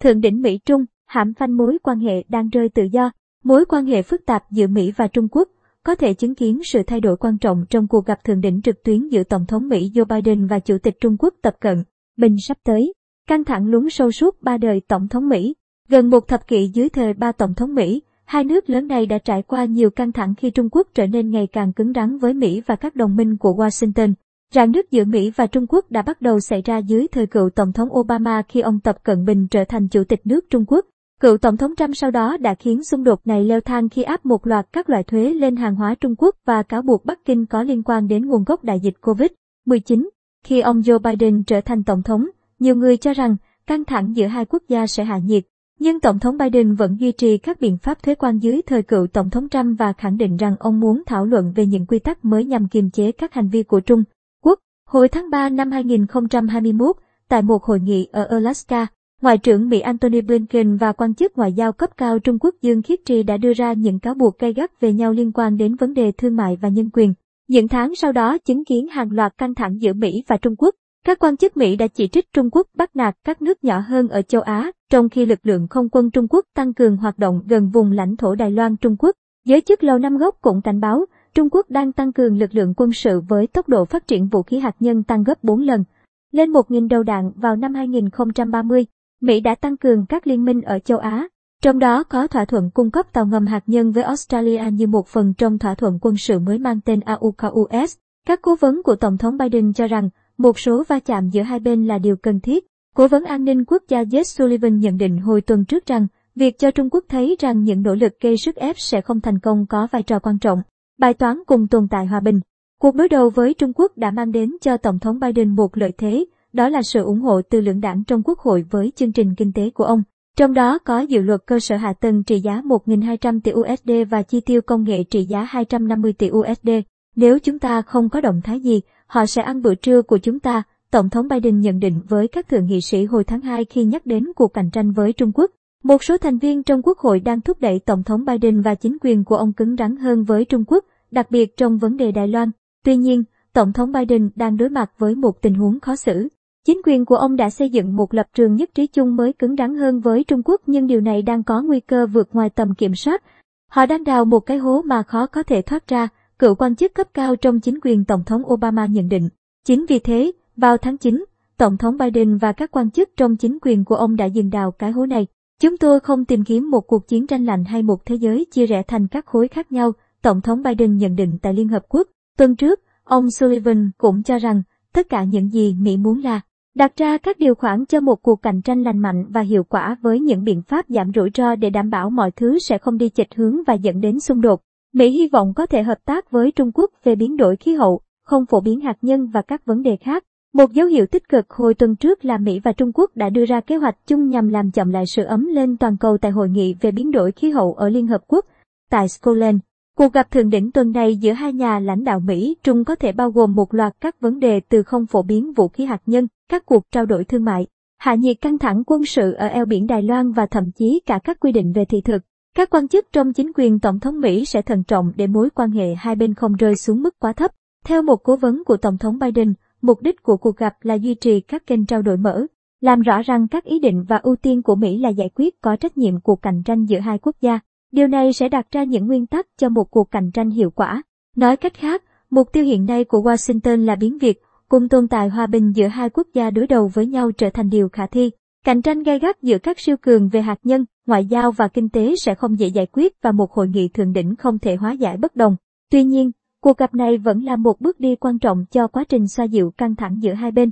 Thượng đỉnh Mỹ-Trung, hãm phanh mối quan hệ đang rơi tự do. Mối quan hệ phức tạp giữa Mỹ và Trung Quốc có thể chứng kiến sự thay đổi quan trọng trong cuộc gặp thượng đỉnh trực tuyến giữa Tổng thống Mỹ Joe Biden và Chủ tịch Trung Quốc Tập Cận Bình sắp tới. Căng thẳng lún sâu suốt ba đời Tổng thống Mỹ. Gần một thập kỷ dưới thời ba Tổng thống Mỹ, hai nước lớn này đã trải qua nhiều căng thẳng khi Trung Quốc trở nên ngày càng cứng rắn với Mỹ và các đồng minh của Washington. Rạn nứt giữa Mỹ và Trung Quốc đã bắt đầu xảy ra dưới thời cựu Tổng thống Obama khi ông Tập Cận Bình trở thành Chủ tịch nước Trung Quốc. Cựu Tổng thống Trump sau đó đã khiến xung đột này leo thang khi áp một loạt các loại thuế lên hàng hóa Trung Quốc và cáo buộc Bắc Kinh có liên quan đến nguồn gốc đại dịch COVID-19. Khi ông Joe Biden trở thành Tổng thống, nhiều người cho rằng căng thẳng giữa hai quốc gia sẽ hạ nhiệt. Nhưng Tổng thống Biden vẫn duy trì các biện pháp thuế quan dưới thời cựu Tổng thống Trump và khẳng định rằng ông muốn thảo luận về những quy tắc mới nhằm kiềm chế các hành vi của Trung Quốc. Hồi tháng 3 năm 2021, tại một hội nghị ở Alaska, Ngoại trưởng Mỹ Antony Blinken và quan chức ngoại giao cấp cao Trung Quốc Dương Khiết Trì đã đưa ra những cáo buộc gay gắt về nhau liên quan đến vấn đề thương mại và nhân quyền. Những tháng sau đó chứng kiến hàng loạt căng thẳng giữa Mỹ và Trung Quốc. Các quan chức Mỹ đã chỉ trích Trung Quốc bắt nạt các nước nhỏ hơn ở châu Á, trong khi lực lượng không quân Trung Quốc tăng cường hoạt động gần vùng lãnh thổ Đài Loan Trung Quốc. Giới chức Lầu Năm Góc cũng cảnh báo, Trung Quốc đang tăng cường lực lượng quân sự với tốc độ phát triển vũ khí hạt nhân tăng gấp 4 lần, lên 1.000 đầu đạn vào năm 2030. Mỹ đã tăng cường các liên minh ở châu Á, trong đó có thỏa thuận cung cấp tàu ngầm hạt nhân với Australia như một phần trong thỏa thuận quân sự mới mang tên AUKUS. Các cố vấn của Tổng thống Biden cho rằng một số va chạm giữa hai bên là điều cần thiết. Cố vấn an ninh quốc gia Jake Sullivan nhận định hồi tuần trước rằng việc cho Trung Quốc thấy rằng những nỗ lực gây sức ép sẽ không thành công có vai trò quan trọng. Bài toán cùng tồn tại hòa bình. Cuộc đối đầu với Trung Quốc đã mang đến cho Tổng thống Biden một lợi thế, đó là sự ủng hộ từ lưỡng đảng trong Quốc hội với chương trình kinh tế của ông. Trong đó có dự luật cơ sở hạ tầng trị giá 1.200 tỷ USD và chi tiêu công nghệ trị giá 250 tỷ USD. Nếu chúng ta không có động thái gì, họ sẽ ăn bữa trưa của chúng ta, Tổng thống Biden nhận định với các thượng nghị sĩ hồi tháng 2 khi nhắc đến cuộc cạnh tranh với Trung Quốc. Một số thành viên trong Quốc hội đang thúc đẩy Tổng thống Biden và chính quyền của ông cứng rắn hơn với Trung Quốc, đặc biệt trong vấn đề Đài Loan. Tuy nhiên, Tổng thống Biden đang đối mặt với một tình huống khó xử. Chính quyền của ông đã xây dựng một lập trường nhất trí chung mới cứng rắn hơn với Trung Quốc nhưng điều này đang có nguy cơ vượt ngoài tầm kiểm soát. Họ đang đào một cái hố mà khó có thể thoát ra, cựu quan chức cấp cao trong chính quyền Tổng thống Obama nhận định. Chính vì thế, vào tháng 9, Tổng thống Biden và các quan chức trong chính quyền của ông đã dừng đào cái hố này. Chúng tôi không tìm kiếm một cuộc chiến tranh lạnh hay một thế giới chia rẽ thành các khối khác nhau, Tổng thống Biden nhận định tại Liên Hợp Quốc. Tuần trước, ông Sullivan cũng cho rằng tất cả những gì Mỹ muốn là đặt ra các điều khoản cho một cuộc cạnh tranh lành mạnh và hiệu quả với những biện pháp giảm rủi ro để đảm bảo mọi thứ sẽ không đi chệch hướng và dẫn đến xung đột. Mỹ hy vọng có thể hợp tác với Trung Quốc về biến đổi khí hậu, không phổ biến hạt nhân và các vấn đề khác. Một dấu hiệu tích cực hồi tuần trước là Mỹ và Trung Quốc đã đưa ra kế hoạch chung nhằm làm chậm lại sự ấm lên toàn cầu tại hội nghị về biến đổi khí hậu ở Liên Hợp Quốc tại Scotland. Cuộc gặp thượng đỉnh tuần này giữa hai nhà lãnh đạo Mỹ Trung có thể bao gồm một loạt các vấn đề từ không phổ biến vũ khí hạt nhân, các cuộc trao đổi thương mại, hạ nhiệt căng thẳng quân sự ở eo biển Đài Loan và thậm chí cả các quy định về thị thực. Các quan chức trong chính quyền Tổng thống Mỹ sẽ thận trọng để mối quan hệ hai bên không rơi xuống mức quá thấp. Theo một cố vấn của Tổng thống Biden, mục đích của cuộc gặp là duy trì các kênh trao đổi mở, làm rõ rằng các ý định và ưu tiên của Mỹ là giải quyết có trách nhiệm cuộc cạnh tranh giữa hai quốc gia. Điều này sẽ đặt ra những nguyên tắc cho một cuộc cạnh tranh hiệu quả. Nói cách khác, mục tiêu hiện nay của Washington là biến việc cùng tồn tại hòa bình giữa hai quốc gia đối đầu với nhau trở thành điều khả thi. Cạnh tranh gay gắt giữa các siêu cường về hạt nhân, ngoại giao và kinh tế sẽ không dễ giải quyết và một hội nghị thượng đỉnh không thể hóa giải bất đồng. Tuy nhiên, cuộc gặp này vẫn là một bước đi quan trọng cho quá trình xoa dịu căng thẳng giữa hai bên.